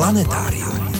Planetárium.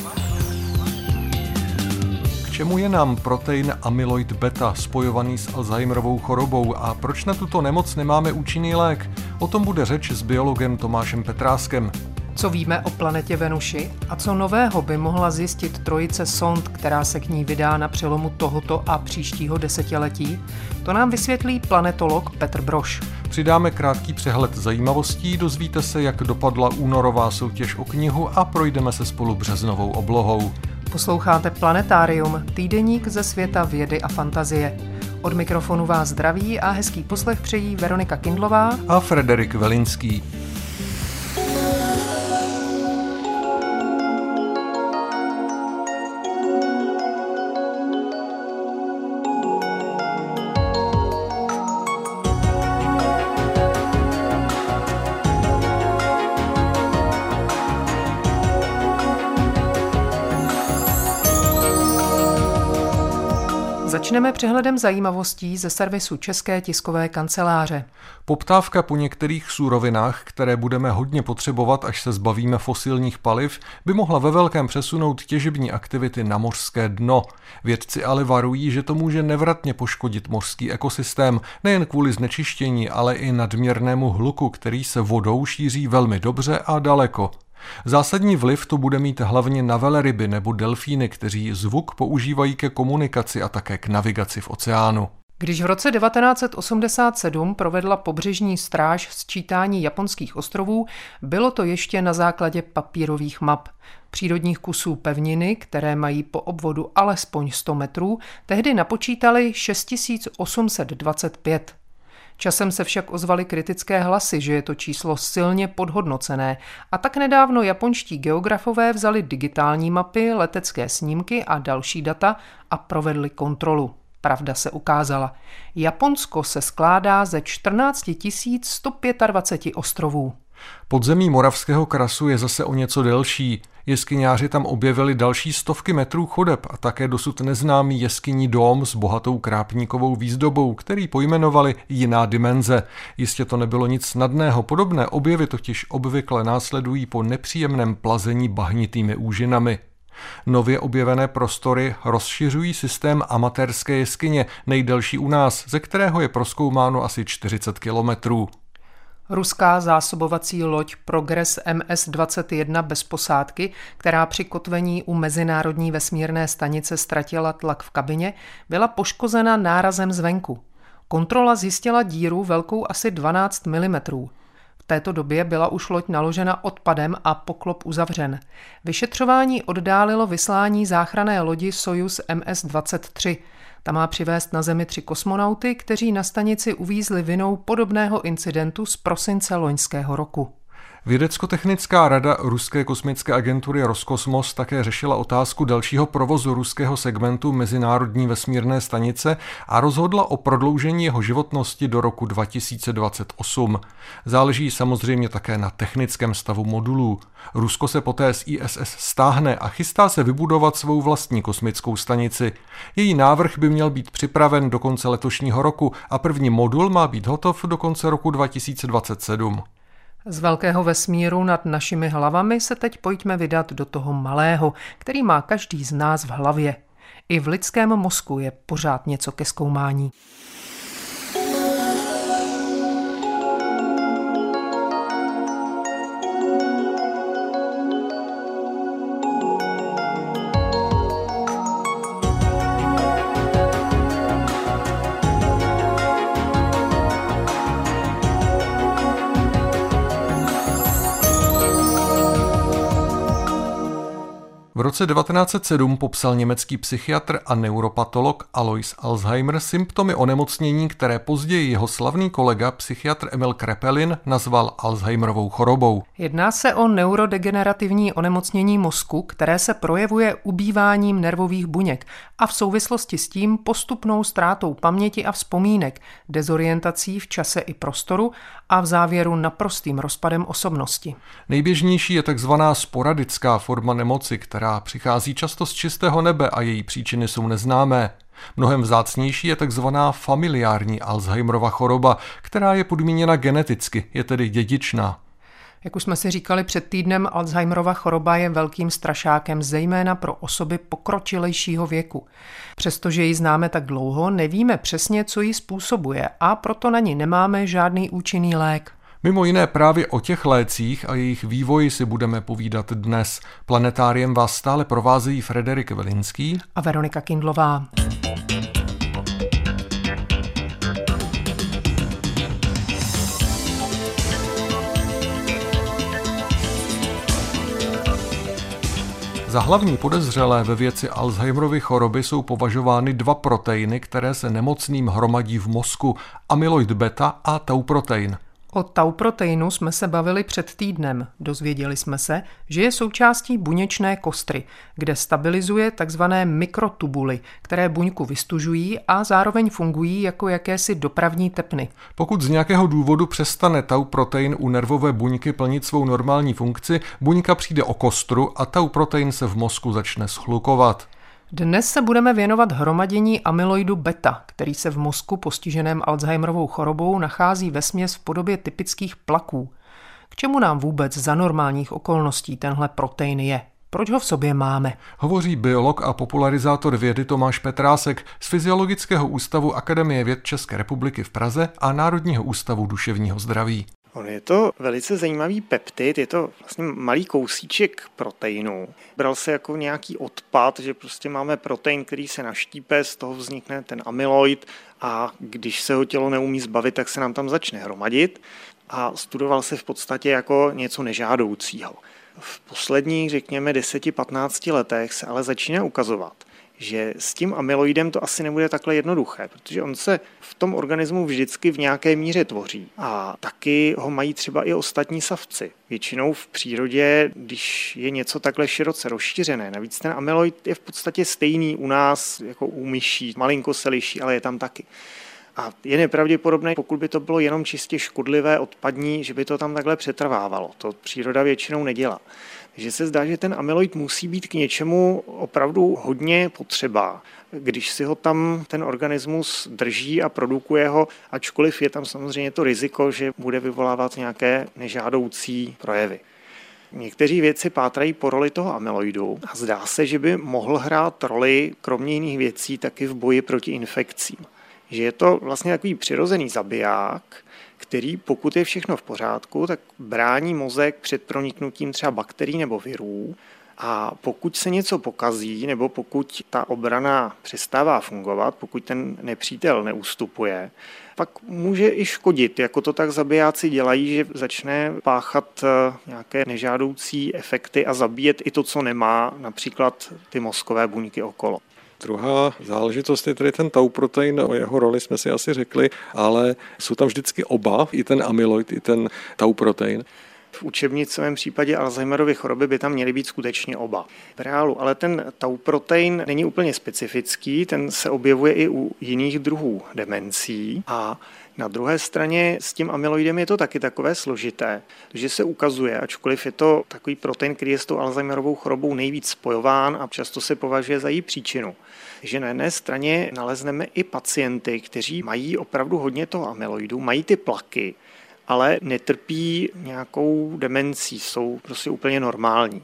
K čemu je nám protein amyloid beta spojovaný s Alzheimerovou chorobou a proč na tuto nemoc nemáme účinný lék? O tom bude řeč s biologem Tomášem Petráskem. Co víme o planetě Venuši a co nového by mohla zjistit trojice sond, která se k ní vydá na přelomu tohoto a příštího desetiletí, to nám vysvětlí planetolog Petr Broš. Přidáme krátký přehled zajímavostí, dozvíte se, jak dopadla únorová soutěž o knihu a projdeme se spolu březnovou oblohou. Posloucháte Planetárium, týdeník ze světa vědy a fantazie. Od mikrofonu vás zdraví a hezký poslech přejí Veronika Kindlová a Frederik Velinský. Začneme přehledem zajímavostí ze servisu České tiskové kanceláře. Poptávka po některých surovinách, které budeme hodně potřebovat, až se zbavíme fosilních paliv, by mohla ve velkém přesunout těžební aktivity na mořské dno. Vědci ale varují, že to může nevratně poškodit mořský ekosystém, nejen kvůli znečištění, ale i nadměrnému hluku, který se vodou šíří velmi dobře a daleko. Zásadní vliv to bude mít hlavně na veleryby nebo delfíny, kteří zvuk používají ke komunikaci a také k navigaci v oceánu. Když v roce 1987 provedla pobřežní stráž sčítání japonských ostrovů, bylo to ještě na základě papírových map. Přírodních kusů pevniny, které mají po obvodu alespoň 100 metrů, tehdy napočítali 6825. Časem se však ozvaly kritické hlasy, že je to číslo silně podhodnocené a tak nedávno japonští geografové vzali digitální mapy, letecké snímky a další data a provedli kontrolu. Pravda se ukázala. Japonsko se skládá ze 14 125 ostrovů. Podzemí Moravského krasu je zase o něco delší. Jeskyňáři tam objevili další stovky metrů chodeb a také dosud neznámý jeskyní dom s bohatou krápníkovou výzdobou, který pojmenovali jiná dimenze. Jistě to nebylo nic snadného, podobné objevy totiž obvykle následují po nepříjemném plazení bahnitými úžinami. Nově objevené prostory rozšiřují systém amatérské jeskyně, nejdelší u nás, ze kterého je proskoumáno asi 40 kilometrů. Ruská zásobovací loď Progress MS-21 bez posádky, která při kotvení u Mezinárodní vesmírné stanice ztratila tlak v kabině, byla poškozena nárazem zvenku. Kontrola zjistila díru velkou asi 12 mm. V této době byla už loď naložena odpadem a poklop uzavřen. Vyšetřování oddálilo vyslání záchrané lodi Soyuz MS-23. Ta má přivést na Zemi tři kosmonauty, kteří na stanici uvízli vinou podobného incidentu z prosince loňského roku. Vědecko-technická rada Ruské kosmické agentury Roskosmos také řešila otázku dalšího provozu ruského segmentu Mezinárodní vesmírné stanice a rozhodla o prodloužení jeho životnosti do roku 2028. Záleží samozřejmě také na technickém stavu modulů. Rusko se poté z ISS stáhne a chystá se vybudovat svou vlastní kosmickou stanici. Její návrh by měl být připraven do konce letošního roku a první modul má být hotov do konce roku 2027. Z velkého vesmíru nad našimi hlavami se teď pojďme vydat do toho malého, který má každý z nás v hlavě. I v lidském mozku je pořád něco ke zkoumání. V roce 1907 popsal německý psychiatr a neuropatolog Alois Alzheimer symptomy onemocnění, které později jeho slavný kolega psychiatr Emil Krepelin nazval Alzheimerovou chorobou. Jedná se o neurodegenerativní onemocnění mozku, které se projevuje ubýváním nervových buněk a v souvislosti s tím postupnou ztrátou paměti a vzpomínek, dezorientací v čase i prostoru a v závěru naprostým rozpadem osobnosti. Nejběžnější je takzvaná sporadická forma nemoci, která přichází často z čistého nebe a její příčiny jsou neznámé. Mnohem vzácnější je takzvaná familiární Alzheimerova choroba, která je podmíněna geneticky, je tedy dědičná. Jak už jsme si říkali před týdnem, Alzheimerova choroba je velkým strašákem, zejména pro osoby pokročilejšího věku. Přestože ji známe tak dlouho, nevíme přesně, co ji způsobuje a proto na ní nemáme žádný účinný lék. Mimo jiné právě o těch lécích a jejich vývoji si budeme povídat dnes. Planetáriem vás stále provázejí Frederik Velinský a Veronika Kindlová. Za hlavní podezřelé ve věci Alzheimerovy choroby jsou považovány dva proteiny, které se nemocným hromadí v mozku, amyloid beta a tau protein. O tau proteinu jsme se bavili před týdnem. Dozvěděli jsme se, že je součástí buněčné kostry, kde stabilizuje tzv. mikrotubuly, které buňku vystužují a zároveň fungují jako jakési dopravní tepny. Pokud z nějakého důvodu přestane tau protein u nervové buňky plnit svou normální funkci, buňka přijde o kostru a tau protein se v mozku začne schlukovat. Dnes se budeme věnovat hromadění amyloidu beta, který se v mozku postiženém Alzheimerovou chorobou nachází ve směs v podobě typických plaků. K čemu nám vůbec za normálních okolností tenhle protein je? Proč ho v sobě máme? Hovoří biolog a popularizátor vědy Tomáš Petrásek z Fyziologického ústavu Akademie věd České republiky v Praze a Národního ústavu duševního zdraví. On je to velice zajímavý peptid, je to vlastně malý kousíček proteinu. Bral se jako nějaký odpad, že prostě máme protein, který se naštípe, z toho vznikne ten amyloid a když se ho tělo neumí zbavit, tak se nám tam začne hromadit a studoval se v podstatě jako něco nežádoucího. V posledních, řekněme, 10-15 letech se ale začíná ukazovat, že s tím amyloidem to asi nebude takhle jednoduché, protože on se v tom organismu vždycky v nějaké míře tvoří. A taky ho mají třeba i ostatní savci. Většinou v přírodě, když je něco takhle široce rozšířené, navíc ten amyloid je v podstatě stejný u nás jako u myší, malinko se liší, ale je tam taky. A je nepravděpodobné, pokud by to bylo jenom čistě škodlivé, odpadní, že by to tam takhle přetrvávalo. To příroda většinou nedělá že se zdá, že ten amyloid musí být k něčemu opravdu hodně potřeba. Když si ho tam ten organismus drží a produkuje ho, ačkoliv je tam samozřejmě to riziko, že bude vyvolávat nějaké nežádoucí projevy. Někteří věci pátrají po roli toho amyloidu a zdá se, že by mohl hrát roli, kromě jiných věcí, taky v boji proti infekcím. Že je to vlastně takový přirozený zabiják, který, pokud je všechno v pořádku, tak brání mozek před proniknutím třeba bakterií nebo virů. A pokud se něco pokazí, nebo pokud ta obrana přestává fungovat, pokud ten nepřítel neustupuje, pak může i škodit, jako to tak zabijáci dělají, že začne páchat eh, nějaké nežádoucí efekty a zabíjet i to, co nemá, například ty mozkové buňky okolo. Druhá záležitost je tedy ten tau protein, o jeho roli jsme si asi řekli, ale jsou tam vždycky oba, i ten amyloid, i ten tau protein. V učebnicovém případě Alzheimerovy choroby by tam měly být skutečně oba. V reálu, ale ten tau protein není úplně specifický, ten se objevuje i u jiných druhů demencí a na druhé straně s tím amyloidem je to taky takové složité, že se ukazuje, ačkoliv je to takový protein, který je s tou Alzheimerovou chorobou nejvíc spojován a často se považuje za její příčinu, že na jedné straně nalezneme i pacienty, kteří mají opravdu hodně toho amyloidu, mají ty plaky, ale netrpí nějakou demencí, jsou prostě úplně normální.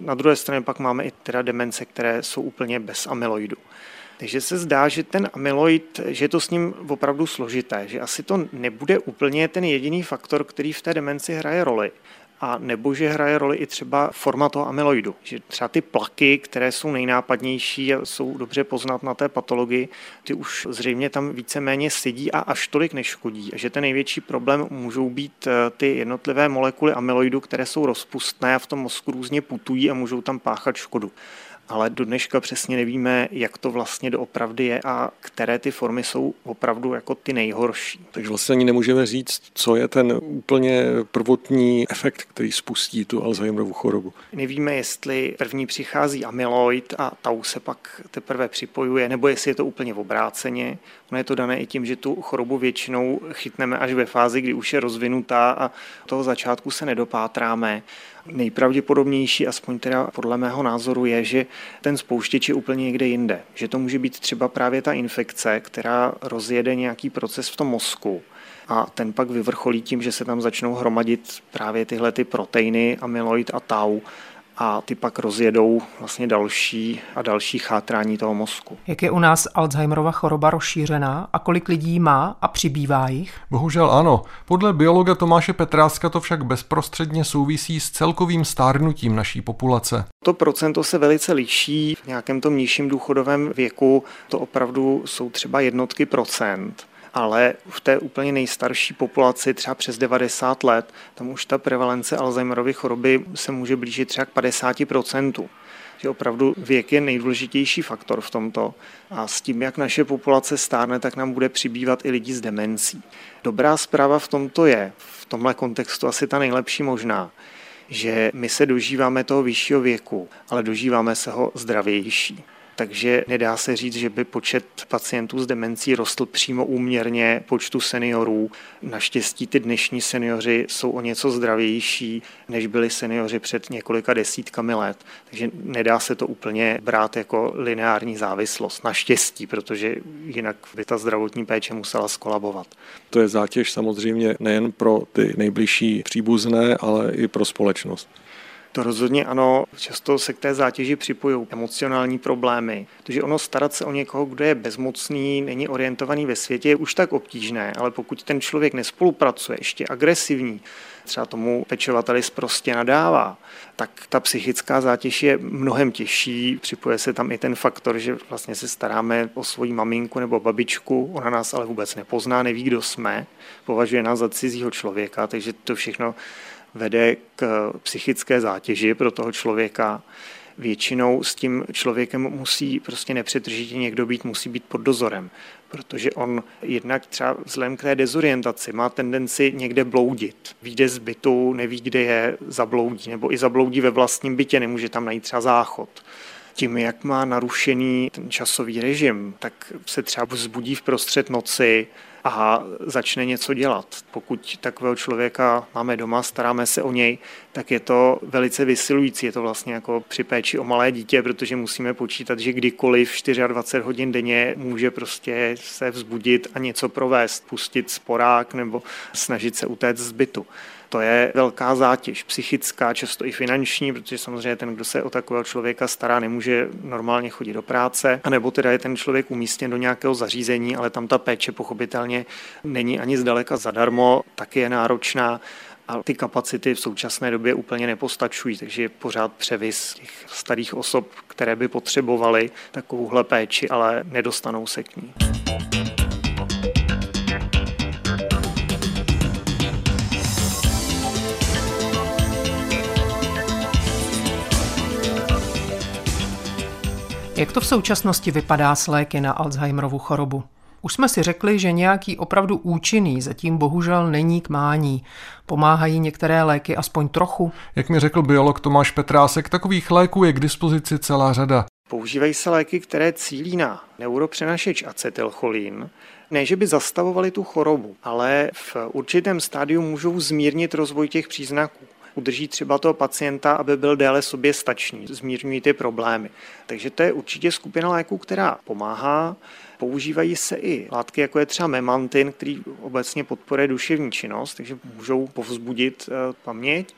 Na druhé straně pak máme i teda demence, které jsou úplně bez amyloidu. Takže se zdá, že ten amyloid, že je to s ním opravdu složité, že asi to nebude úplně ten jediný faktor, který v té demenci hraje roli a nebo že hraje roli i třeba forma toho amyloidu. Že třeba ty plaky, které jsou nejnápadnější a jsou dobře poznat na té patologii, ty už zřejmě tam víceméně sedí a až tolik neškodí. A že ten největší problém můžou být eh, ty jednotlivé molekuly amyloidu, které jsou rozpustné a v tom mozku různě putují a můžou tam páchat škodu ale do dneška přesně nevíme, jak to vlastně doopravdy je a které ty formy jsou opravdu jako ty nejhorší. Takže vlastně ani nemůžeme říct, co je ten úplně prvotní efekt, který spustí tu Alzheimerovu chorobu. Nevíme, jestli první přichází amyloid a tau se pak teprve připojuje, nebo jestli je to úplně v obráceně. Ono je to dané i tím, že tu chorobu většinou chytneme až ve fázi, kdy už je rozvinutá a toho začátku se nedopátráme. Nejpravděpodobnější, aspoň teda podle mého názoru, je, že ten spouštěč je úplně někde jinde. Že to může být třeba právě ta infekce, která rozjede nějaký proces v tom mozku a ten pak vyvrcholí tím, že se tam začnou hromadit právě tyhle ty proteiny, amyloid a tau, a ty pak rozjedou vlastně další a další chátrání toho mozku. Jak je u nás Alzheimerova choroba rozšířená a kolik lidí má a přibývá jich? Bohužel ano. Podle biologa Tomáše Petráska to však bezprostředně souvisí s celkovým stárnutím naší populace. To procento se velice liší. V nějakém tom nižším důchodovém věku to opravdu jsou třeba jednotky procent ale v té úplně nejstarší populaci, třeba přes 90 let, tam už ta prevalence Alzheimerovy choroby se může blížit třeba k 50%. Že opravdu věk je nejdůležitější faktor v tomto. A s tím, jak naše populace stárne, tak nám bude přibývat i lidí s demencí. Dobrá zpráva v tomto je, v tomhle kontextu asi ta nejlepší možná, že my se dožíváme toho vyššího věku, ale dožíváme se ho zdravější takže nedá se říct, že by počet pacientů s demencí rostl přímo úměrně počtu seniorů. Naštěstí ty dnešní seniori jsou o něco zdravější, než byli seniori před několika desítkami let. Takže nedá se to úplně brát jako lineární závislost. Naštěstí, protože jinak by ta zdravotní péče musela skolabovat. To je zátěž samozřejmě nejen pro ty nejbližší příbuzné, ale i pro společnost. To rozhodně ano, často se k té zátěži připojují emocionální problémy, protože ono starat se o někoho, kdo je bezmocný, není orientovaný ve světě, je už tak obtížné, ale pokud ten člověk nespolupracuje, ještě agresivní, třeba tomu pečovateli prostě nadává, tak ta psychická zátěž je mnohem těžší. Připoje se tam i ten faktor, že vlastně se staráme o svoji maminku nebo babičku, ona nás ale vůbec nepozná, neví, kdo jsme, považuje nás za cizího člověka, takže to všechno vede k psychické zátěži pro toho člověka. Většinou s tím člověkem musí prostě nepřetržitě někdo být, musí být pod dozorem, protože on jednak třeba vzhledem k té dezorientaci má tendenci někde bloudit. Výjde z bytu, neví, kde je, zabloudí, nebo i zabloudí ve vlastním bytě, nemůže tam najít třeba záchod tím, jak má narušený ten časový režim, tak se třeba vzbudí v prostřed noci, a začne něco dělat. Pokud takového člověka máme doma, staráme se o něj, tak je to velice vysilující. Je to vlastně jako při péči o malé dítě, protože musíme počítat, že kdykoliv 24 hodin denně může prostě se vzbudit a něco provést, pustit sporák nebo snažit se utéct z bytu. To je velká zátěž, psychická, často i finanční, protože samozřejmě ten, kdo se o takového člověka stará, nemůže normálně chodit do práce, anebo teda je ten člověk umístěn do nějakého zařízení, ale tam ta péče pochopitelně není ani zdaleka zadarmo, taky je náročná a ty kapacity v současné době úplně nepostačují, takže je pořád převis těch starých osob, které by potřebovaly takovouhle péči, ale nedostanou se k ní. Jak to v současnosti vypadá s léky na Alzheimerovu chorobu? Už jsme si řekli, že nějaký opravdu účinný zatím bohužel není k mání. Pomáhají některé léky aspoň trochu? Jak mi řekl biolog Tomáš Petrásek, takových léků je k dispozici celá řada. Používají se léky, které cílí na neuropřenašeč acetylcholín, ne, že by zastavovali tu chorobu, ale v určitém stádiu můžou zmírnit rozvoj těch příznaků udrží třeba toho pacienta, aby byl déle sobě stačný, zmírňují ty problémy. Takže to je určitě skupina léků, která pomáhá. Používají se i látky, jako je třeba memantin, který obecně podporuje duševní činnost, takže můžou povzbudit eh, paměť.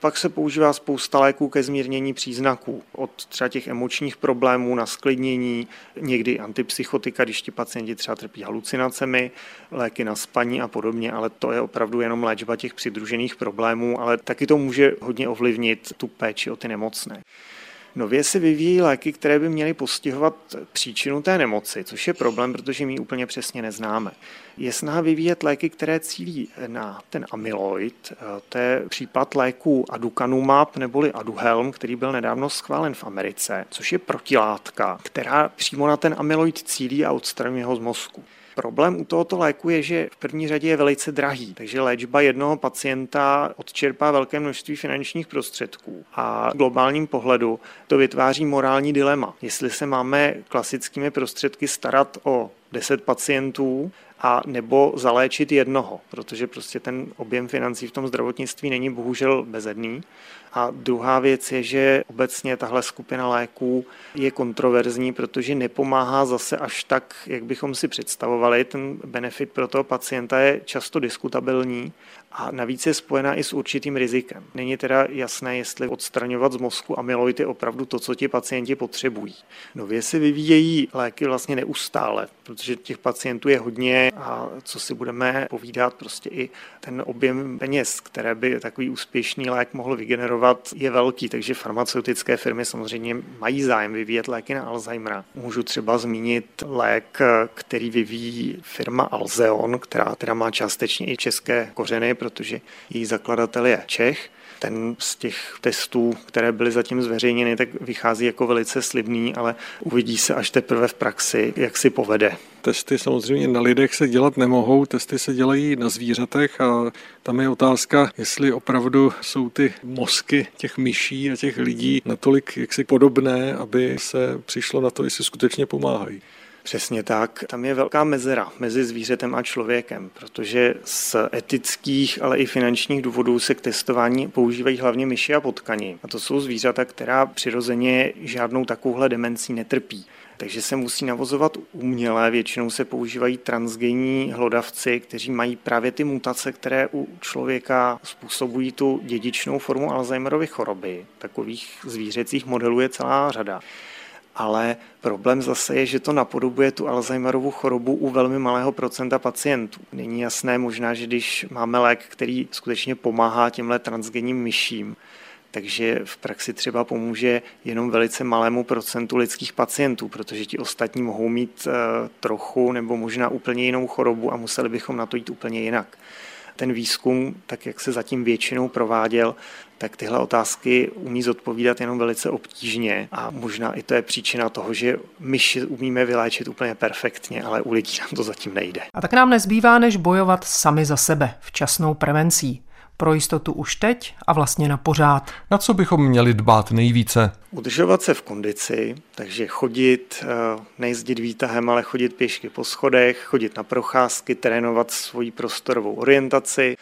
Pak se používá spousta léků ke zmírnění příznaků, od třeba těch emočních problémů na sklidnění, někdy antipsychotika, když ti pacienti třeba trpí halucinacemi, léky na spaní a podobně, ale to je opravdu jenom léčba těch přidružených problémů, ale taky to může hodně ovlivnit tu péči o ty nemocné. Nově se vyvíjí léky, které by měly postihovat příčinu té nemoci, což je problém, protože my ji úplně přesně neznáme. Je snaha vyvíjet léky, které cílí na ten amyloid. To je případ léku aducanumab neboli aduhelm, který byl nedávno schválen v Americe, což je protilátka, která přímo na ten amyloid cílí a odstraňuje ho z mozku. Problém u tohoto léku je, že v první řadě je velice drahý, takže léčba jednoho pacienta odčerpá velké množství finančních prostředků. A v globálním pohledu to vytváří morální dilema. Jestli se máme klasickými prostředky starat o 10 pacientů, a nebo zaléčit jednoho, protože prostě ten objem financí v tom zdravotnictví není bohužel bezedný. A druhá věc je, že obecně tahle skupina léků je kontroverzní, protože nepomáhá zase až tak, jak bychom si představovali. Ten benefit pro toho pacienta je často diskutabilní a navíc je spojená i s určitým rizikem. Není teda jasné, jestli odstraňovat z mozku amyloid je opravdu to, co ti pacienti potřebují. Nově se vyvíjejí léky vlastně neustále, protože těch pacientů je hodně a co si budeme povídat, prostě i ten objem peněz, které by takový úspěšný lék mohl vygenerovat, je velký, takže farmaceutické firmy samozřejmě mají zájem vyvíjet léky na Alzheimera. Můžu třeba zmínit lék, který vyvíjí firma Alzeon, která teda má částečně i české kořeny, protože její zakladatel je Čech. Ten z těch testů, které byly zatím zveřejněny, tak vychází jako velice slibný, ale uvidí se až teprve v praxi, jak si povede. Testy samozřejmě na lidech se dělat nemohou, testy se dělají na zvířatech a tam je otázka, jestli opravdu jsou ty mozky těch myší a těch lidí natolik jaksi podobné, aby se přišlo na to, jestli skutečně pomáhají. Přesně tak. Tam je velká mezera mezi zvířetem a člověkem, protože z etických, ale i finančních důvodů se k testování používají hlavně myši a potkani. A to jsou zvířata, která přirozeně žádnou takovouhle demencí netrpí. Takže se musí navozovat umělé, většinou se používají transgenní hlodavci, kteří mají právě ty mutace, které u člověka způsobují tu dědičnou formu Alzheimerovy choroby. Takových zvířecích modelů je celá řada ale problém zase je, že to napodobuje tu Alzheimerovu chorobu u velmi malého procenta pacientů. Není jasné možná, že když máme lék, který skutečně pomáhá těmhle transgenním myším, takže v praxi třeba pomůže jenom velice malému procentu lidských pacientů, protože ti ostatní mohou mít eh, trochu nebo možná úplně jinou chorobu a museli bychom na to jít úplně jinak ten výzkum, tak jak se zatím většinou prováděl, tak tyhle otázky umí zodpovídat jenom velice obtížně a možná i to je příčina toho, že myši umíme vyléčit úplně perfektně, ale u lidí nám to zatím nejde. A tak nám nezbývá, než bojovat sami za sebe včasnou prevencí. Pro jistotu už teď a vlastně na pořád. Na co bychom měli dbát nejvíce? Udržovat se v kondici, takže chodit, eh, nejezdit výtahem, ale chodit pěšky po schodech, chodit na procházky, trénovat svoji prostorovou orientaci,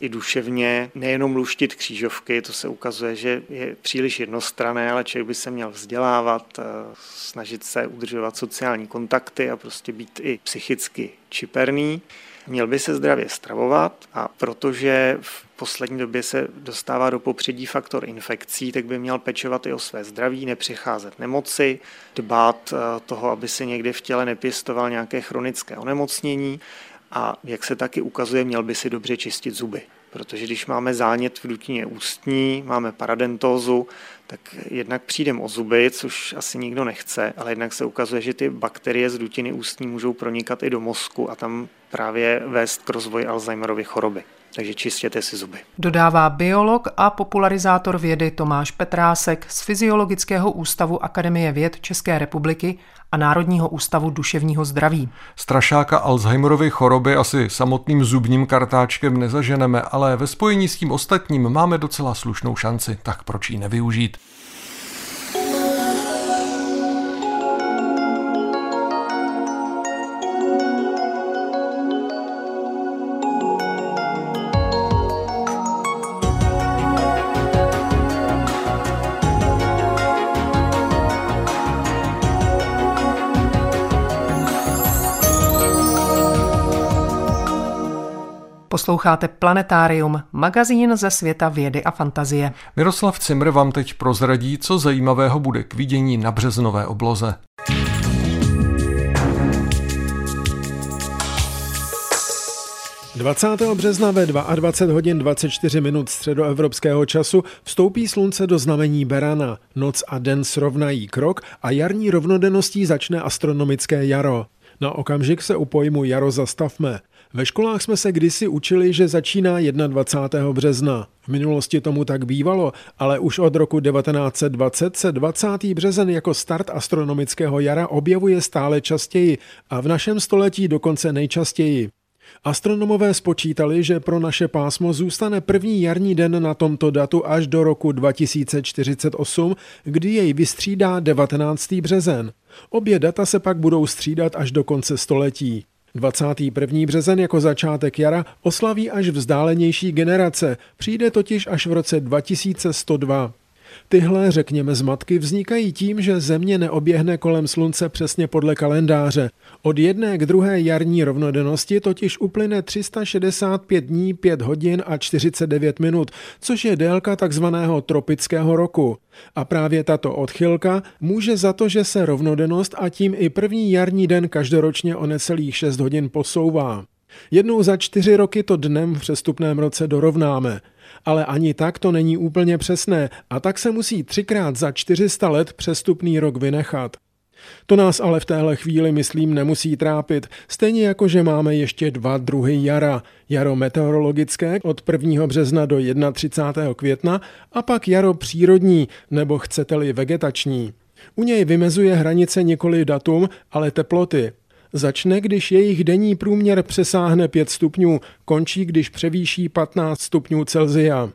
i duševně, nejenom luštit křížovky, to se ukazuje, že je příliš jednostrané, ale člověk by se měl vzdělávat, eh, snažit se udržovat sociální kontakty a prostě být i psychicky čiperný. Měl by se zdravě stravovat a protože v poslední době se dostává do popředí faktor infekcí, tak by měl pečovat i o své zdraví, nepřicházet nemoci, dbát eh, toho, aby se někde v těle nepěstoval nějaké chronické onemocnění a jak se taky ukazuje, měl by si dobře čistit zuby. Protože když máme zánět v dutině ústní, máme paradentózu, tak jednak přijdem o zuby, což asi nikdo nechce, ale jednak se ukazuje, že ty bakterie z dutiny ústní můžou pronikat i do mozku a tam právě vést k rozvoji Alzheimerovy choroby. Takže čistěte si zuby. Dodává biolog a popularizátor vědy Tomáš Petrásek z Fyziologického ústavu Akademie věd České republiky a Národního ústavu duševního zdraví. Strašáka Alzheimerovy choroby asi samotným zubním kartáčkem nezaženeme, ale ve spojení s tím ostatním máme docela slušnou šanci, tak proč ji nevyužít? Posloucháte Planetárium, magazín ze světa vědy a fantazie. Miroslav Cimr vám teď prozradí, co zajímavého bude k vidění na březnové obloze. Dvacátého března ve 22 hodin 24 minut středoevropského času vstoupí slunce do znamení Berana. Noc a den srovnají krok a jarní rovnodenností začne astronomické jaro. Na okamžik se u pojmu jaro zastavme. Ve školách jsme se kdysi učili, že začíná 21. března. V minulosti tomu tak bývalo, ale už od roku 1920 se 20. březen jako start astronomického jara objevuje stále častěji a v našem století dokonce nejčastěji. Astronomové spočítali, že pro naše pásmo zůstane první jarní den na tomto datu až do roku 2048, kdy jej vystřídá 19. březen. Obě data se pak budou střídat až do konce století. 21. březen jako začátek jara oslaví až vzdálenější generace, přijde totiž až v roce 2102. Tyhle, řekněme, zmatky vznikají tím, že Země neoběhne kolem Slunce přesně podle kalendáře. Od jedné k druhé jarní rovnodennosti totiž uplyne 365 dní, 5 hodin a 49 minut, což je délka takzvaného tropického roku. A právě tato odchylka může za to, že se rovnodennost a tím i první jarní den každoročně o necelých 6 hodin posouvá. Jednou za čtyři roky to dnem v přestupném roce dorovnáme ale ani tak to není úplně přesné a tak se musí třikrát za 400 let přestupný rok vynechat. To nás ale v téhle chvíli, myslím, nemusí trápit, stejně jako že máme ještě dva druhy jara. Jaro meteorologické od 1. března do 31. května a pak jaro přírodní, nebo chcete-li vegetační. U něj vymezuje hranice nikoli datum, ale teploty. Začne, když jejich denní průměr přesáhne 5 stupňů, končí, když převýší 15 stupňů Celzia.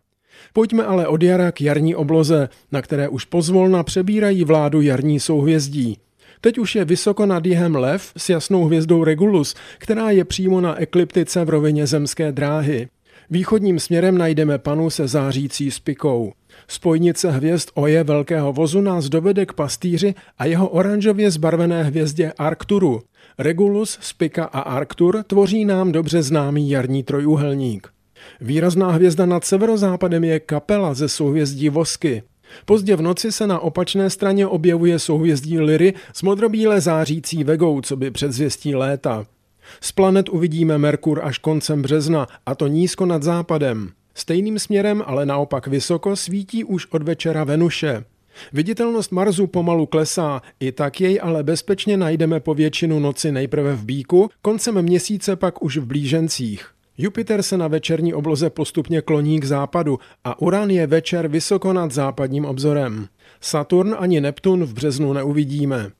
Pojďme ale od jara k jarní obloze, na které už pozvolna přebírají vládu jarní souhvězdí. Teď už je vysoko nad jihem Lev s jasnou hvězdou Regulus, která je přímo na ekliptice v rovině zemské dráhy. Východním směrem najdeme panu se zářící spikou. Spojnice hvězd Oje velkého vozu nás dovede k pastýři a jeho oranžově zbarvené hvězdě Arkturu. Regulus, Spika a Arctur tvoří nám dobře známý jarní trojúhelník. Výrazná hvězda nad severozápadem je kapela ze souhvězdí Vosky. Pozdě v noci se na opačné straně objevuje souhvězdí Lyry s modrobíle zářící vegou, co by předzvěstí léta. Z planet uvidíme Merkur až koncem března, a to nízko nad západem. Stejným směrem, ale naopak vysoko, svítí už od večera Venuše. Viditelnost Marsu pomalu klesá, i tak jej ale bezpečně najdeme po většinu noci nejprve v Bíku, koncem měsíce pak už v blížencích. Jupiter se na večerní obloze postupně kloní k západu a Uran je večer vysoko nad západním obzorem. Saturn ani Neptun v březnu neuvidíme.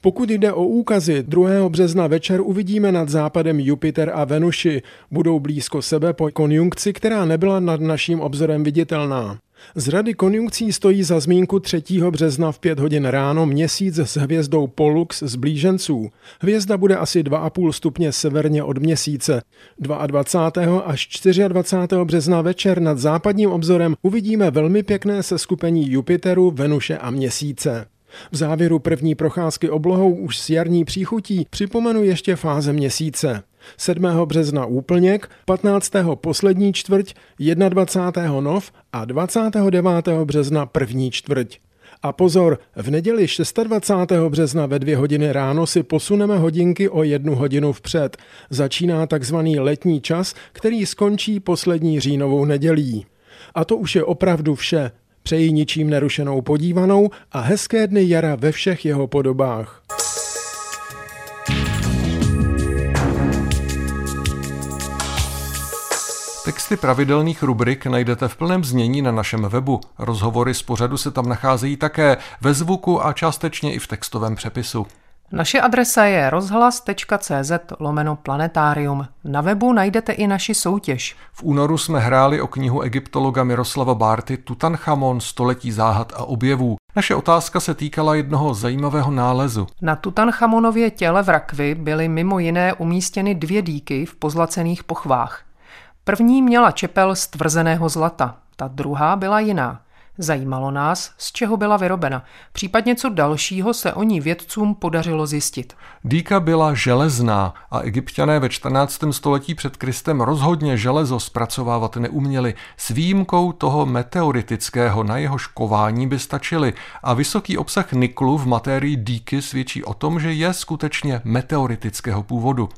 Pokud jde o úkazy, 2. března večer uvidíme nad západem Jupiter a Venuši. Budou blízko sebe po konjunkci, která nebyla nad naším obzorem viditelná. Z rady konjunkcí stojí za zmínku 3. března v 5 hodin ráno měsíc s hvězdou Pollux z blíženců. Hvězda bude asi 2,5 stupně severně od měsíce. 22. až 24. března večer nad západním obzorem uvidíme velmi pěkné seskupení Jupiteru, Venuše a měsíce. V závěru první procházky oblohou už s jarní příchutí připomenu ještě fáze měsíce. 7. března úplněk, 15. poslední čtvrť, 21. nov a 29. března první čtvrť. A pozor, v neděli 26. března ve dvě hodiny ráno si posuneme hodinky o jednu hodinu vpřed. Začíná takzvaný letní čas, který skončí poslední říjnovou nedělí. A to už je opravdu vše. Přeji ničím nerušenou podívanou a hezké dny jara ve všech jeho podobách. Texty pravidelných rubrik najdete v plném znění na našem webu. Rozhovory z pořadu se tam nacházejí také ve zvuku a částečně i v textovém přepisu. Naše adresa je rozhlas.cz lomeno planetarium. Na webu najdete i naši soutěž. V únoru jsme hráli o knihu egyptologa Miroslava Bárty Tutanchamon století záhad a objevů. Naše otázka se týkala jednoho zajímavého nálezu. Na Tutanchamonově těle v rakvi byly mimo jiné umístěny dvě díky v pozlacených pochvách. První měla čepel z tvrzeného zlata, ta druhá byla jiná. Zajímalo nás, z čeho byla vyrobena. Případně co dalšího se o ní vědcům podařilo zjistit. Dýka byla železná a egyptiané ve 14. století před Kristem rozhodně železo zpracovávat neuměli. S výjimkou toho meteoritického, na jeho škování by stačili a vysoký obsah niklu v matérii dýky svědčí o tom, že je skutečně meteoritického původu.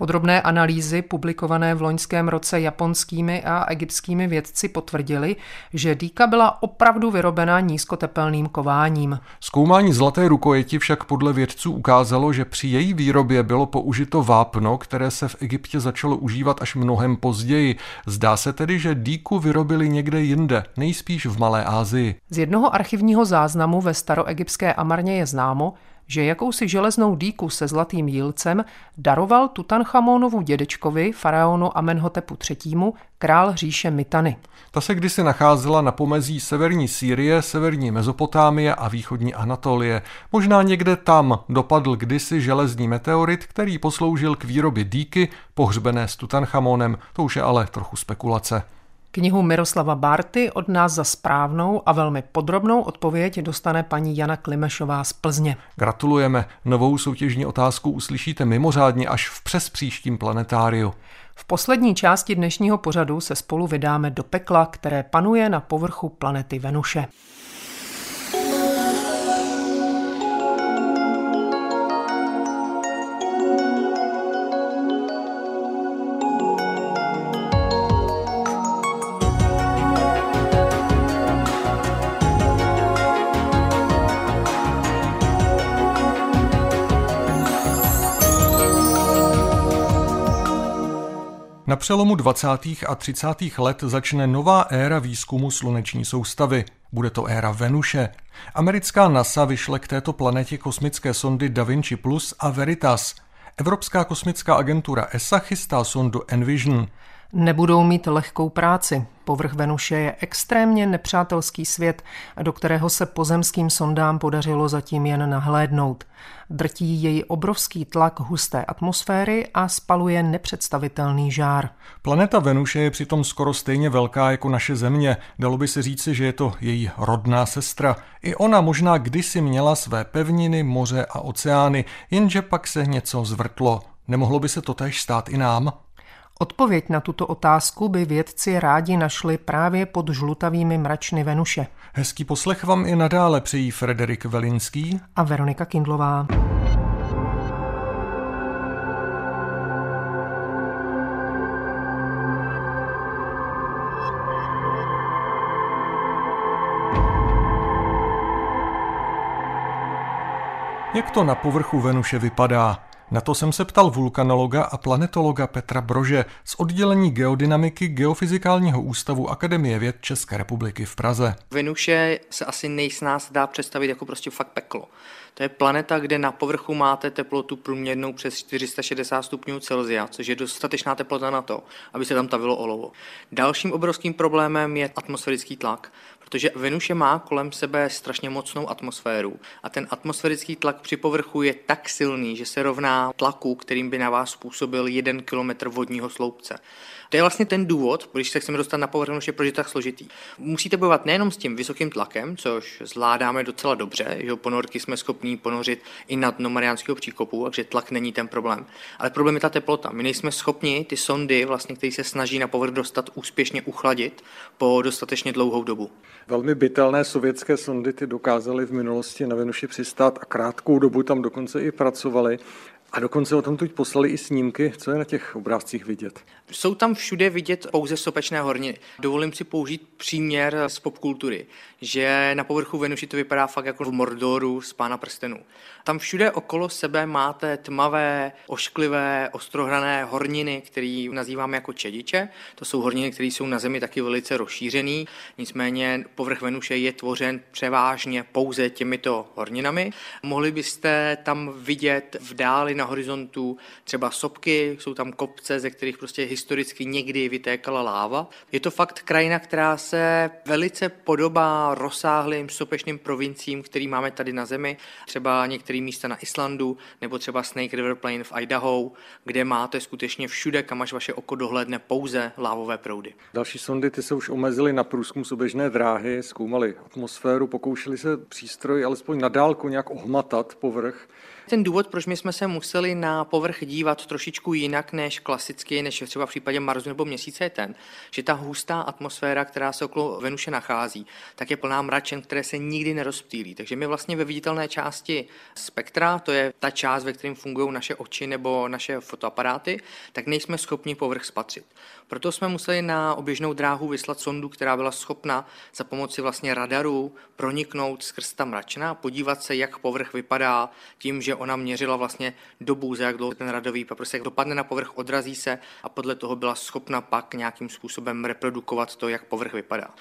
Podrobné analýzy publikované v loňském roce japonskými a egyptskými vědci potvrdili, že dýka byla opravdu vyrobena nízkotepelným kováním. Zkoumání zlaté rukojeti však podle vědců ukázalo, že při její výrobě bylo použito vápno, které se v Egyptě začalo užívat až mnohem později. Zdá se tedy, že dýku vyrobili někde jinde, nejspíš v Malé Asii. Z jednoho archivního záznamu ve staroegyptské Amarně je známo, že jakousi železnou dýku se zlatým jílcem daroval Tutanchamonovu dědečkovi, faraonu Amenhotepu III., král říše Mitany. Ta se kdysi nacházela na pomezí severní Sýrie, severní Mezopotámie a východní Anatolie. Možná někde tam dopadl kdysi železný meteorit, který posloužil k výrobě dýky pohřbené s Tutanchamonem. To už je ale trochu spekulace. Knihu Miroslava Barty od nás za správnou a velmi podrobnou odpověď dostane paní Jana Klimešová z Plzně. Gratulujeme. Novou soutěžní otázku uslyšíte mimořádně až v přes příštím planetáriu. V poslední části dnešního pořadu se spolu vydáme do pekla, které panuje na povrchu planety Venuše. Na přelomu 20. a 30. let začne nová éra výzkumu sluneční soustavy. Bude to éra Venuše. Americká NASA vyšle k této planetě kosmické sondy Da Vinci Plus a Veritas. Evropská kosmická agentura ESA chystá sondu Envision. Nebudou mít lehkou práci. Povrch Venuše je extrémně nepřátelský svět, do kterého se pozemským sondám podařilo zatím jen nahlédnout. Drtí jej obrovský tlak husté atmosféry a spaluje nepředstavitelný žár. Planeta Venuše je přitom skoro stejně velká jako naše Země. Dalo by se říci, že je to její rodná sestra. I ona možná kdysi měla své pevniny, moře a oceány, jenže pak se něco zvrtlo. Nemohlo by se to též stát i nám? Odpověď na tuto otázku by vědci rádi našli právě pod žlutavými mračny Venuše. Hezký poslech vám i nadále přejí Frederik Velinský a Veronika Kindlová. Jak to na povrchu Venuše vypadá? Na to jsem se ptal vulkanologa a planetologa Petra Brože z oddělení geodynamiky Geofyzikálního ústavu Akademie věd České republiky v Praze. Venuše se asi nejsnáz dá představit jako prostě fakt peklo. To je planeta, kde na povrchu máte teplotu průměrnou přes 460 stupňů Celsia, což je dostatečná teplota na to, aby se tam tavilo olovo. Dalším obrovským problémem je atmosférický tlak, protože Venuše má kolem sebe strašně mocnou atmosféru a ten atmosférický tlak při povrchu je tak silný, že se rovná tlaku, kterým by na vás způsobil jeden kilometr vodního sloupce. To je vlastně ten důvod, když se chceme dostat na povrch, je proč je tak složitý. Musíte bojovat nejenom s tím vysokým tlakem, což zvládáme docela dobře, že ponorky jsme schopní ponořit i na dno Mariánského příkopu, takže tlak není ten problém. Ale problém je ta teplota. My nejsme schopni ty sondy, vlastně, které se snaží na povrch dostat, úspěšně uchladit po dostatečně dlouhou dobu. Velmi bytelné sovětské sondy ty dokázaly v minulosti na Venuši přistát a krátkou dobu tam dokonce i pracovaly. A dokonce o tom tu poslali i snímky, co je na těch obrázcích vidět. Jsou tam všude vidět pouze sopečné horniny. Dovolím si použít příměr z popkultury, že na povrchu Venuši to vypadá fakt jako v Mordoru z Pána prstenů. Tam všude okolo sebe máte tmavé, ošklivé, ostrohrané horniny, které nazýváme jako čediče. To jsou horniny, které jsou na Zemi taky velice rozšířené. Nicméně povrch Venuše je tvořen převážně pouze těmito horninami. Mohli byste tam vidět v dáli na horizontu třeba sopky, jsou tam kopce, ze kterých prostě historicky někdy vytékala láva. Je to fakt krajina, která se velice podobá rozsáhlým sopečným provinciím, který máme tady na Zemi. Třeba některé místa na Islandu, nebo třeba Snake River Plain v Idaho, kde máte skutečně všude, kam až vaše oko dohledne pouze lávové proudy. Další sondy ty se už omezily na průzkum souběžné dráhy, zkoumali atmosféru, pokoušeli se přístroj alespoň na dálku nějak ohmatat povrch ten důvod, proč my jsme se museli na povrch dívat trošičku jinak než klasicky, než třeba v případě Marsu nebo Měsíce, je ten, že ta hustá atmosféra, která se okolo Venuše nachází, tak je plná mračen, které se nikdy nerozptýlí. Takže my vlastně ve viditelné části spektra, to je ta část, ve kterém fungují naše oči nebo naše fotoaparáty, tak nejsme schopni povrch spatřit. Proto jsme museli na oběžnou dráhu vyslat sondu, která byla schopna za pomoci vlastně radaru proniknout skrz ta mračna a podívat se, jak povrch vypadá tím, že ona měřila vlastně dobu, za jak dlouho ten radový paprsek dopadne na povrch, odrazí se a podle toho byla schopna pak nějakým způsobem reprodukovat to, jak povrch vypadá.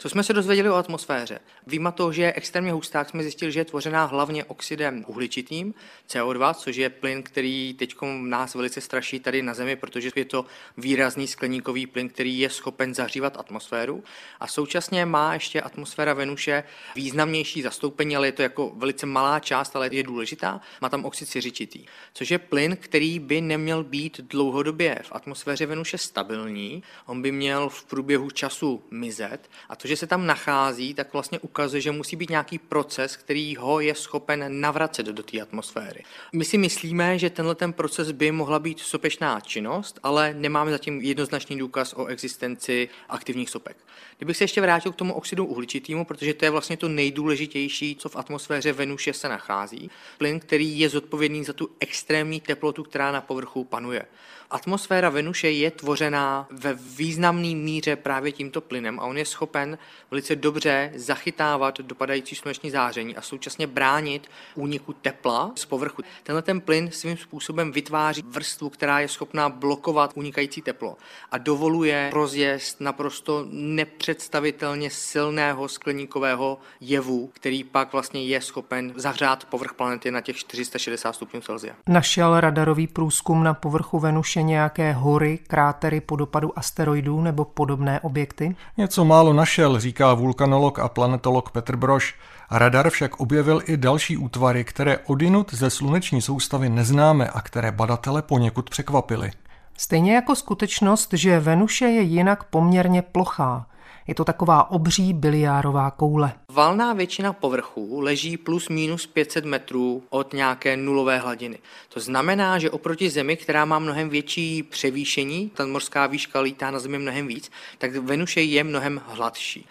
Co jsme se dozvěděli o atmosféře? Výjima toho, že je extrémně hustá, jsme zjistili, že je tvořená hlavně oxidem uhličitým, CO2, což je plyn, který teď nás velice straší tady na Zemi, protože je to výrazný skleníkový plyn, který je schopen zahřívat atmosféru. A současně má ještě atmosféra Venuše významnější zastoupení, ale je to jako velice malá část, ale je důležitá. Má tam oxid siřičitý, což je plyn, který by neměl být dlouhodobě v atmosféře Venuše stabilní. On by měl v průběhu času mizet a to, že se tam nachází, tak vlastně ukazuje, že musí být nějaký proces, který ho je schopen navracet do té atmosféry. My si myslíme, že tenhle ten proces by mohla být sopečná činnost, ale nemáme zatím jednoznačný důkaz o existenci aktivních sopek. Kdybych se ještě vrátil k tomu oxidu uhličitému, protože to je vlastně to nejdůležitější, co v atmosféře Venuše se nachází. Plyn, který je zodpovědný za tu extrémní teplotu, která na povrchu panuje. Atmosféra Venuše je tvořená ve významné míře právě tímto plynem a on je schopen velice dobře zachytávat dopadající sluneční záření a současně bránit úniku tepla z povrchu. Tenhle ten plyn svým způsobem vytváří vrstvu, která je schopná blokovat unikající teplo a dovoluje rozjezd naprosto nepředstavitelně silného skleníkového jevu, který pak vlastně je schopen zahřát povrch planety na těch 460 stupňů Celsia. Našel radarový průzkum na povrchu Venuše ještě nějaké hory, krátery po dopadu asteroidů nebo podobné objekty? Něco málo našel, říká vulkanolog a planetolog Petr Broš. Radar však objevil i další útvary, které odinut ze sluneční soustavy neznáme a které badatele poněkud překvapily. Stejně jako skutečnost, že Venuše je jinak poměrně plochá. Je to taková obří biliárová koule. Valná většina povrchu leží plus minus 500 metrů od nějaké nulové hladiny. To znamená, že oproti Zemi, která má mnohem větší převýšení, ta morská výška lítá na Zemi mnohem víc, tak Venuše je mnohem hladší.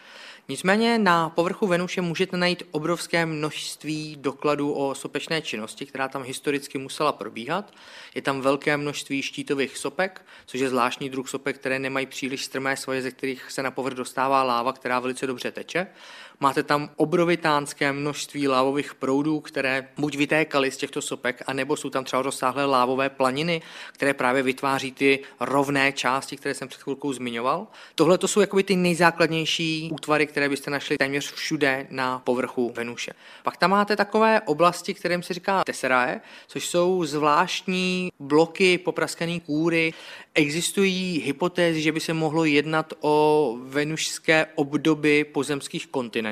Nicméně na povrchu Venuše můžete najít obrovské množství dokladů o sopečné činnosti, která tam historicky musela probíhat. Je tam velké množství štítových sopek, což je zvláštní druh sopek, které nemají příliš strmé svoje, ze kterých se na povrch dostává láva, která velice dobře teče. Máte tam obrovitánské množství lávových proudů, které buď vytékaly z těchto sopek, anebo jsou tam třeba rozsáhlé lávové planiny, které právě vytváří ty rovné části, které jsem před chvilkou zmiňoval. Tohle to jsou jakoby ty nejzákladnější útvary, které byste našli téměř všude na povrchu Venuše. Pak tam máte takové oblasti, kterým se říká tesserae, což jsou zvláštní bloky popraskané kůry. Existují hypotézy, že by se mohlo jednat o venušské obdoby pozemských kontinentů,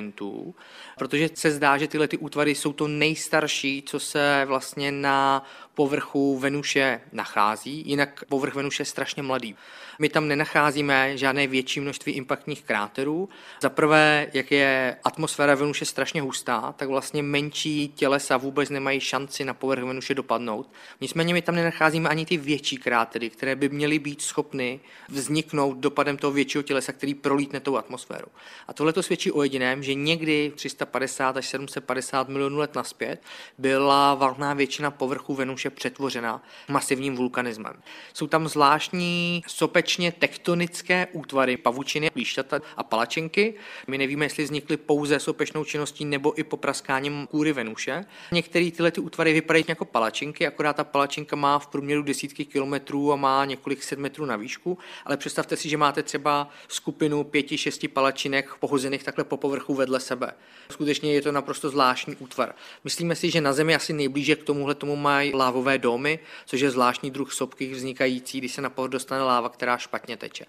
protože se zdá, že tyhle ty útvary jsou to nejstarší, co se vlastně na povrchu Venuše nachází, jinak povrch Venuše je strašně mladý. My tam nenacházíme žádné větší množství impaktních kráterů. Za prvé, jak je atmosféra Venuše strašně hustá, tak vlastně menší tělesa vůbec nemají šanci na povrch Venuše dopadnout. Nicméně my tam nenacházíme ani ty větší krátery, které by měly být schopny vzniknout dopadem toho většího tělesa, který prolítne tou atmosféru. A tohle to svědčí o jediném, že někdy 350 až 750 milionů let naspět byla valná většina povrchu Venuše přetvořena masivním vulkanismem. Jsou tam zvláštní sope skutečně tektonické útvary, pavučiny, líšťata a palačinky. My nevíme, jestli vznikly pouze sopečnou činností nebo i popraskáním kůry Venuše. Některé tyhle ty útvary vypadají jako palačinky, akorát ta palačinka má v průměru desítky kilometrů a má několik set metrů na výšku, ale představte si, že máte třeba skupinu pěti, šesti palačinek pohozených takhle po povrchu vedle sebe. Skutečně je to naprosto zvláštní útvar. Myslíme si, že na Zemi asi nejblíže k tomuhle tomu mají lávové domy, což je zvláštní druh sopky vznikající, když se na povrch dostane láva, která špatně teče.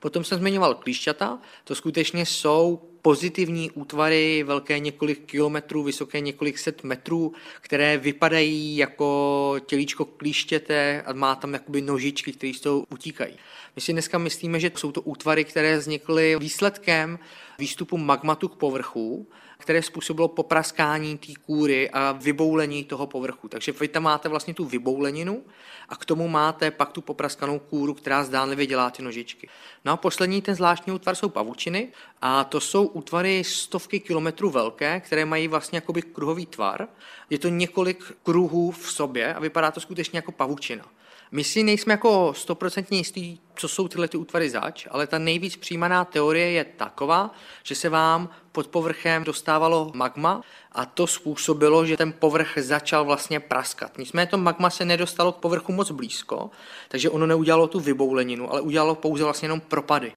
Potom jsem zmiňoval klíšťata, to skutečně jsou pozitivní útvary velké několik kilometrů, vysoké několik set metrů, které vypadají jako tělíčko klíštěte a má tam jakoby nožičky, které z toho utíkají. My si dneska myslíme, že jsou to útvary, které vznikly výsledkem výstupu magmatu k povrchu, které způsobilo popraskání té kůry a vyboulení toho povrchu. Takže vy tam máte vlastně tu vybouleninu a k tomu máte pak tu popraskanou kůru, která zdánlivě dělá ty nožičky. No a poslední ten zvláštní útvar jsou pavučiny a to jsou útvary stovky kilometrů velké, které mají vlastně jakoby kruhový tvar. Je to několik kruhů v sobě a vypadá to skutečně jako pavučina. My si nejsme jako stoprocentně jistí, co jsou tyhle ty útvary zač, ale ta nejvíc přijímaná teorie je taková, že se vám pod povrchem dostávalo magma a to způsobilo, že ten povrch začal vlastně praskat. Nicméně to magma se nedostalo k povrchu moc blízko, takže ono neudělalo tu vybouleninu, ale udělalo pouze vlastně jenom propady.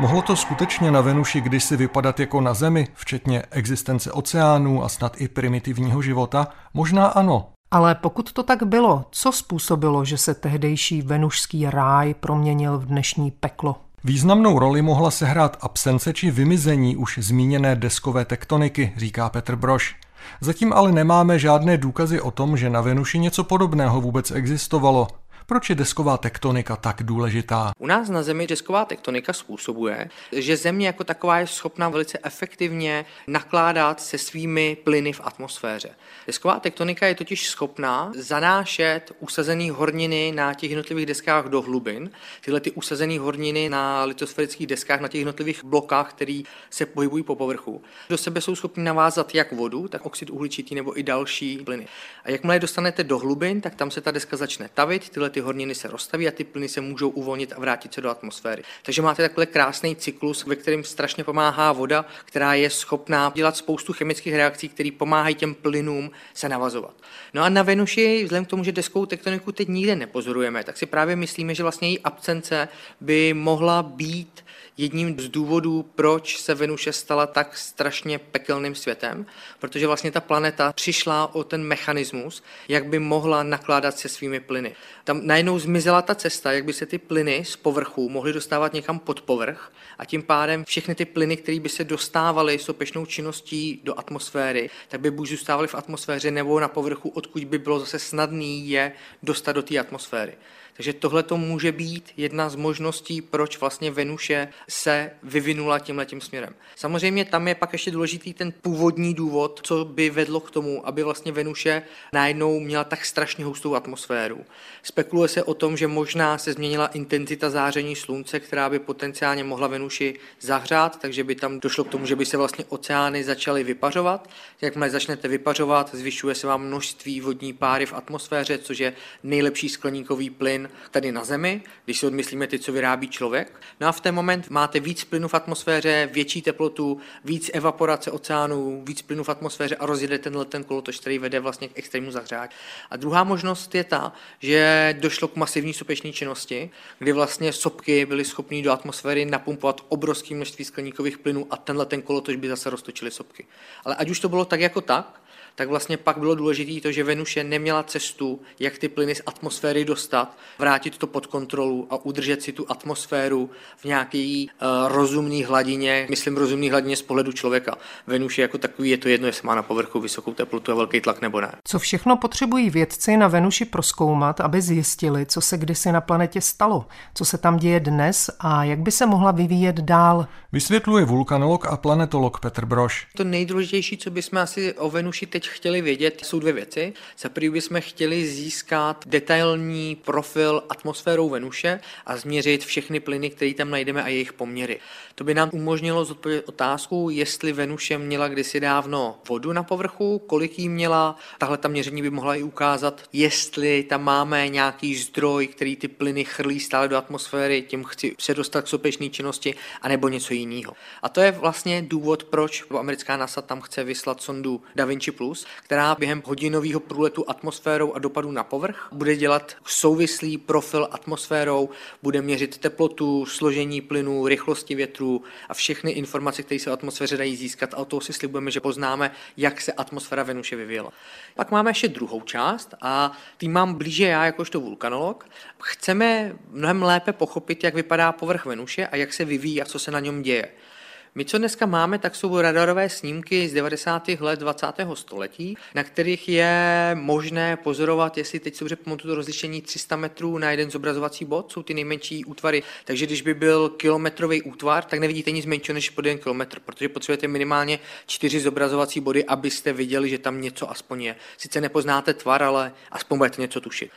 Mohlo to skutečně na Venuši kdysi vypadat jako na Zemi, včetně existence oceánů a snad i primitivního života? Možná ano. Ale pokud to tak bylo, co způsobilo, že se tehdejší venušský ráj proměnil v dnešní peklo? Významnou roli mohla sehrát absence či vymizení už zmíněné deskové tektoniky, říká Petr Broš. Zatím ale nemáme žádné důkazy o tom, že na Venuši něco podobného vůbec existovalo. Proč je desková tektonika tak důležitá? U nás na Zemi desková tektonika způsobuje, že Země jako taková je schopna velice efektivně nakládat se svými plyny v atmosféře. Desková tektonika je totiž schopná zanášet usazené horniny na těch jednotlivých deskách do hlubin. Tyhle ty usazené horniny na litosférických deskách, na těch jednotlivých blokách, které se pohybují po povrchu, do sebe jsou schopny navázat jak vodu, tak oxid uhličitý nebo i další plyny. A jakmile je dostanete do hlubin, tak tam se ta deska začne tavit, tyhle ty ty horniny se rozstaví a ty plyny se můžou uvolnit a vrátit se do atmosféry. Takže máte takhle krásný cyklus, ve kterém strašně pomáhá voda, která je schopná dělat spoustu chemických reakcí, které pomáhají těm plynům se navazovat. No a na Venuši, vzhledem k tomu, že deskou tektoniku teď nikde nepozorujeme, tak si právě myslíme, že vlastně její absence by mohla být jedním z důvodů, proč se Venuše stala tak strašně pekelným světem, protože vlastně ta planeta přišla o ten mechanismus, jak by mohla nakládat se svými plyny. Tam najednou zmizela ta cesta, jak by se ty plyny z povrchu mohly dostávat někam pod povrch a tím pádem všechny ty plyny, které by se dostávaly sopečnou činností do atmosféry, tak by buď zůstávaly v atmosféře nebo na povrchu, odkud by bylo zase snadný je dostat do té atmosféry. Takže tohle to může být jedna z možností, proč vlastně Venuše se vyvinula tím směrem. Samozřejmě tam je pak ještě důležitý ten původní důvod, co by vedlo k tomu, aby vlastně Venuše najednou měla tak strašně hustou atmosféru. Spekuluje se o tom, že možná se změnila intenzita záření slunce, která by potenciálně mohla Venuši zahřát, takže by tam došlo k tomu, že by se vlastně oceány začaly vypařovat. Jakmile začnete vypařovat, zvyšuje se vám množství vodní páry v atmosféře, což je nejlepší skleníkový plyn, tady na Zemi, když si odmyslíme ty, co vyrábí člověk. No a v ten moment máte víc plynu v atmosféře, větší teplotu, víc evaporace oceánů, víc plynu v atmosféře a rozjede tenhle ten kolotoč, který vede vlastně k extrémnímu zahřátí. A druhá možnost je ta, že došlo k masivní sopečné činnosti, kdy vlastně sopky byly schopné do atmosféry napumpovat obrovské množství skleníkových plynů a tenhle ten kolotoč by zase roztočily sopky. Ale ať už to bylo tak jako tak, tak vlastně pak bylo důležité to, že Venuše neměla cestu, jak ty plyny z atmosféry dostat, vrátit to pod kontrolu a udržet si tu atmosféru v nějaké uh, rozumné hladině, myslím rozumné hladině z pohledu člověka. Venuše jako takový je to jedno, jestli má na povrchu vysokou teplotu a velký tlak nebo ne. Co všechno potřebují vědci na Venuši proskoumat, aby zjistili, co se kdysi na planetě stalo, co se tam děje dnes a jak by se mohla vyvíjet dál? Vysvětluje vulkanolog a planetolog Petr Broš. To nejdůležitější, co bychom asi o Venuši teď chtěli vědět, jsou dvě věci. Za prvý bychom chtěli získat detailní profil atmosférou Venuše a změřit všechny plyny, které tam najdeme a jejich poměry. To by nám umožnilo zodpovědět otázku, jestli Venuše měla kdysi dávno vodu na povrchu, kolik jí měla. Tahle ta měření by mohla i ukázat, jestli tam máme nějaký zdroj, který ty plyny chrlí stále do atmosféry, tím chci se dostat k sopečné činnosti, anebo něco jiného. A to je vlastně důvod, proč americká NASA tam chce vyslat sondu Da Vinci Plus, která během hodinového průletu atmosférou a dopadu na povrch bude dělat souvislý profil atmosférou, bude měřit teplotu, složení plynu, rychlosti větru a všechny informace, které se v atmosféře dají získat. A o toho si slibujeme, že poznáme, jak se atmosféra Venuše vyvíjela. Pak máme ještě druhou část a tým mám blíže já jakožto vulkanolog. Chceme mnohem lépe pochopit, jak vypadá povrch Venuše a jak se vyvíjí a co se na něm děje. My, co dneska máme, tak jsou radarové snímky z 90. let 20. století, na kterých je možné pozorovat, jestli teď si dobře pamatuju to rozlišení 300 metrů na jeden zobrazovací bod, jsou ty nejmenší útvary. Takže když by byl kilometrový útvar, tak nevidíte nic menšího než pod jeden kilometr, protože potřebujete minimálně čtyři zobrazovací body, abyste viděli, že tam něco aspoň je. Sice nepoznáte tvar, ale aspoň budete něco tušit.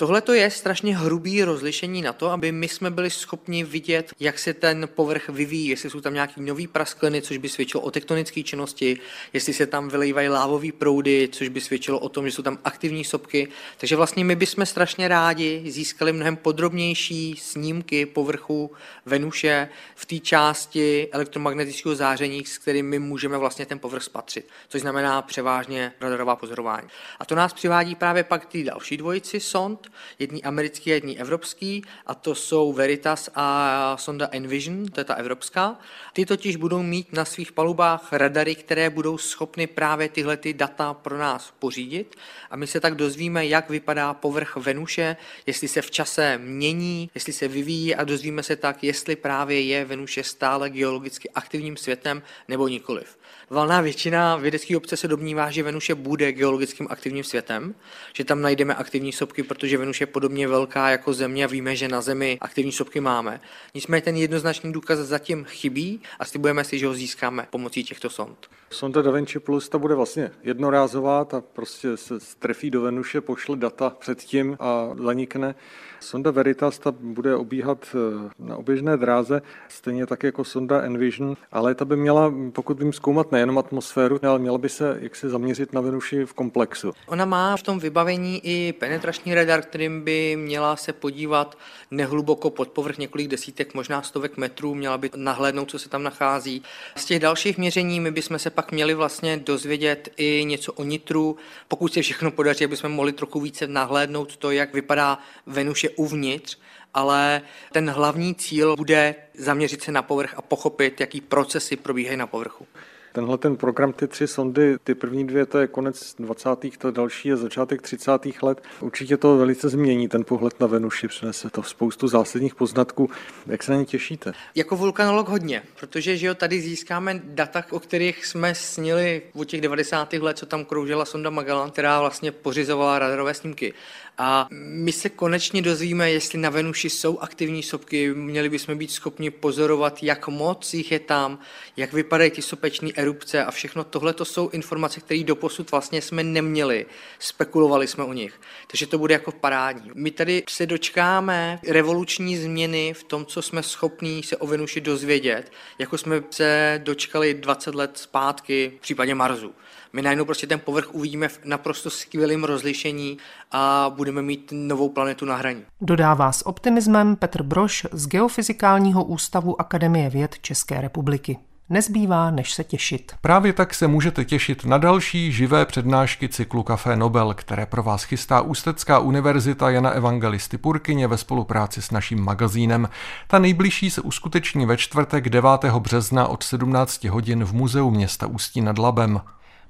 Tohle to je strašně hrubý rozlišení na to, aby my jsme byli schopni vidět, jak se ten povrch vyvíjí, jestli jsou tam nějaký nový praskliny, což by svědčilo o tektonické činnosti, jestli se tam vylejvají lávové proudy, což by svědčilo o tom, že jsou tam aktivní sopky. Takže vlastně my bychom strašně rádi získali mnohem podrobnější snímky povrchu Venuše v té části elektromagnetického záření, s kterým my můžeme vlastně ten povrch spatřit, což znamená převážně radarová pozorování. A to nás přivádí právě pak k té další dvojici sond, jedný americký a jedný evropský, a to jsou Veritas a sonda Envision, to je ta evropská. Ty totiž budou mít na svých palubách radary, které budou schopny právě tyhle ty data pro nás pořídit a my se tak dozvíme, jak vypadá povrch Venuše, jestli se v čase mění, jestli se vyvíjí a dozvíme se tak, jestli právě je Venuše stále geologicky aktivním světem nebo nikoliv. Valná většina vědecké obce se domnívá, že Venuše bude geologickým aktivním světem, že tam najdeme aktivní sopky, protože Venuše je podobně velká jako Země a víme, že na Zemi aktivní sopky máme. Nicméně ten jednoznačný důkaz zatím chybí a slibujeme si, že ho získáme pomocí těchto sond. Sonda Da Vinci Plus ta bude vlastně jednorázová, ta prostě se trefí do Venuše, pošle data předtím a zanikne. Sonda Veritas ta bude obíhat eh, na oběžné dráze, stejně tak jako sonda Envision, ale ta by měla, pokud vím, zkoumat nejenom atmosféru, ale měla by se jaksi zaměřit na Venuši v komplexu. Ona má v tom vybavení i penetrační radar, kterým by měla se podívat nehluboko pod povrch několik desítek, možná stovek metrů, měla by nahlédnout, co se tam nachází. Z těch dalších měření my bychom se pak měli vlastně dozvědět i něco o nitru. Pokud se všechno podaří, bychom mohli trochu více nahlédnout to, jak vypadá Venuše uvnitř, ale ten hlavní cíl bude zaměřit se na povrch a pochopit, jaký procesy probíhají na povrchu. Tenhle ten program, ty tři sondy, ty první dvě, to je konec 20. to další je začátek 30. let. Určitě to velice změní ten pohled na Venuši, přinese to spoustu zásadních poznatků. Jak se na ně těšíte? Jako vulkanolog hodně, protože že jo, tady získáme data, o kterých jsme snili od těch 90. let, co tam kroužila sonda Magellan, která vlastně pořizovala radarové snímky. A my se konečně dozvíme, jestli na Venuši jsou aktivní sopky, měli bychom být schopni pozorovat, jak moc jich je tam, jak vypadají ty sopeční erupce a všechno tohle to jsou informace, které doposud vlastně jsme neměli, spekulovali jsme o nich. Takže to bude jako parádní. My tady se dočkáme revoluční změny v tom, co jsme schopní se o Venuši dozvědět, jako jsme se dočkali 20 let zpátky v případě Marsu. My najednou prostě ten povrch uvidíme v naprosto skvělém rozlišení a budeme mít novou planetu na hraní. Dodává s optimismem Petr Broš z Geofyzikálního ústavu Akademie věd České republiky. Nezbývá, než se těšit. Právě tak se můžete těšit na další živé přednášky cyklu Café Nobel, které pro vás chystá Ústecká univerzita Jana Evangelisty Purkyně ve spolupráci s naším magazínem. Ta nejbližší se uskuteční ve čtvrtek 9. března od 17 hodin v Muzeu města Ústí nad Labem.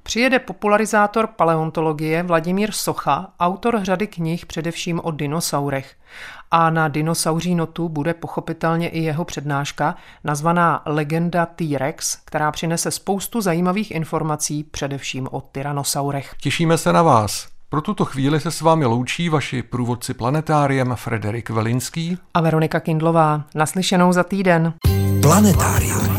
Přijede popularizátor paleontologie Vladimír Socha, autor řady knih především o dinosaurech. A na dinosauří notu bude pochopitelně i jeho přednáška, nazvaná Legenda T-Rex, která přinese spoustu zajímavých informací především o tyranosaurech. Těšíme se na vás. Pro tuto chvíli se s vámi loučí vaši průvodci planetáriem Frederik Velinský a Veronika Kindlová. Naslyšenou za týden. Planetárium.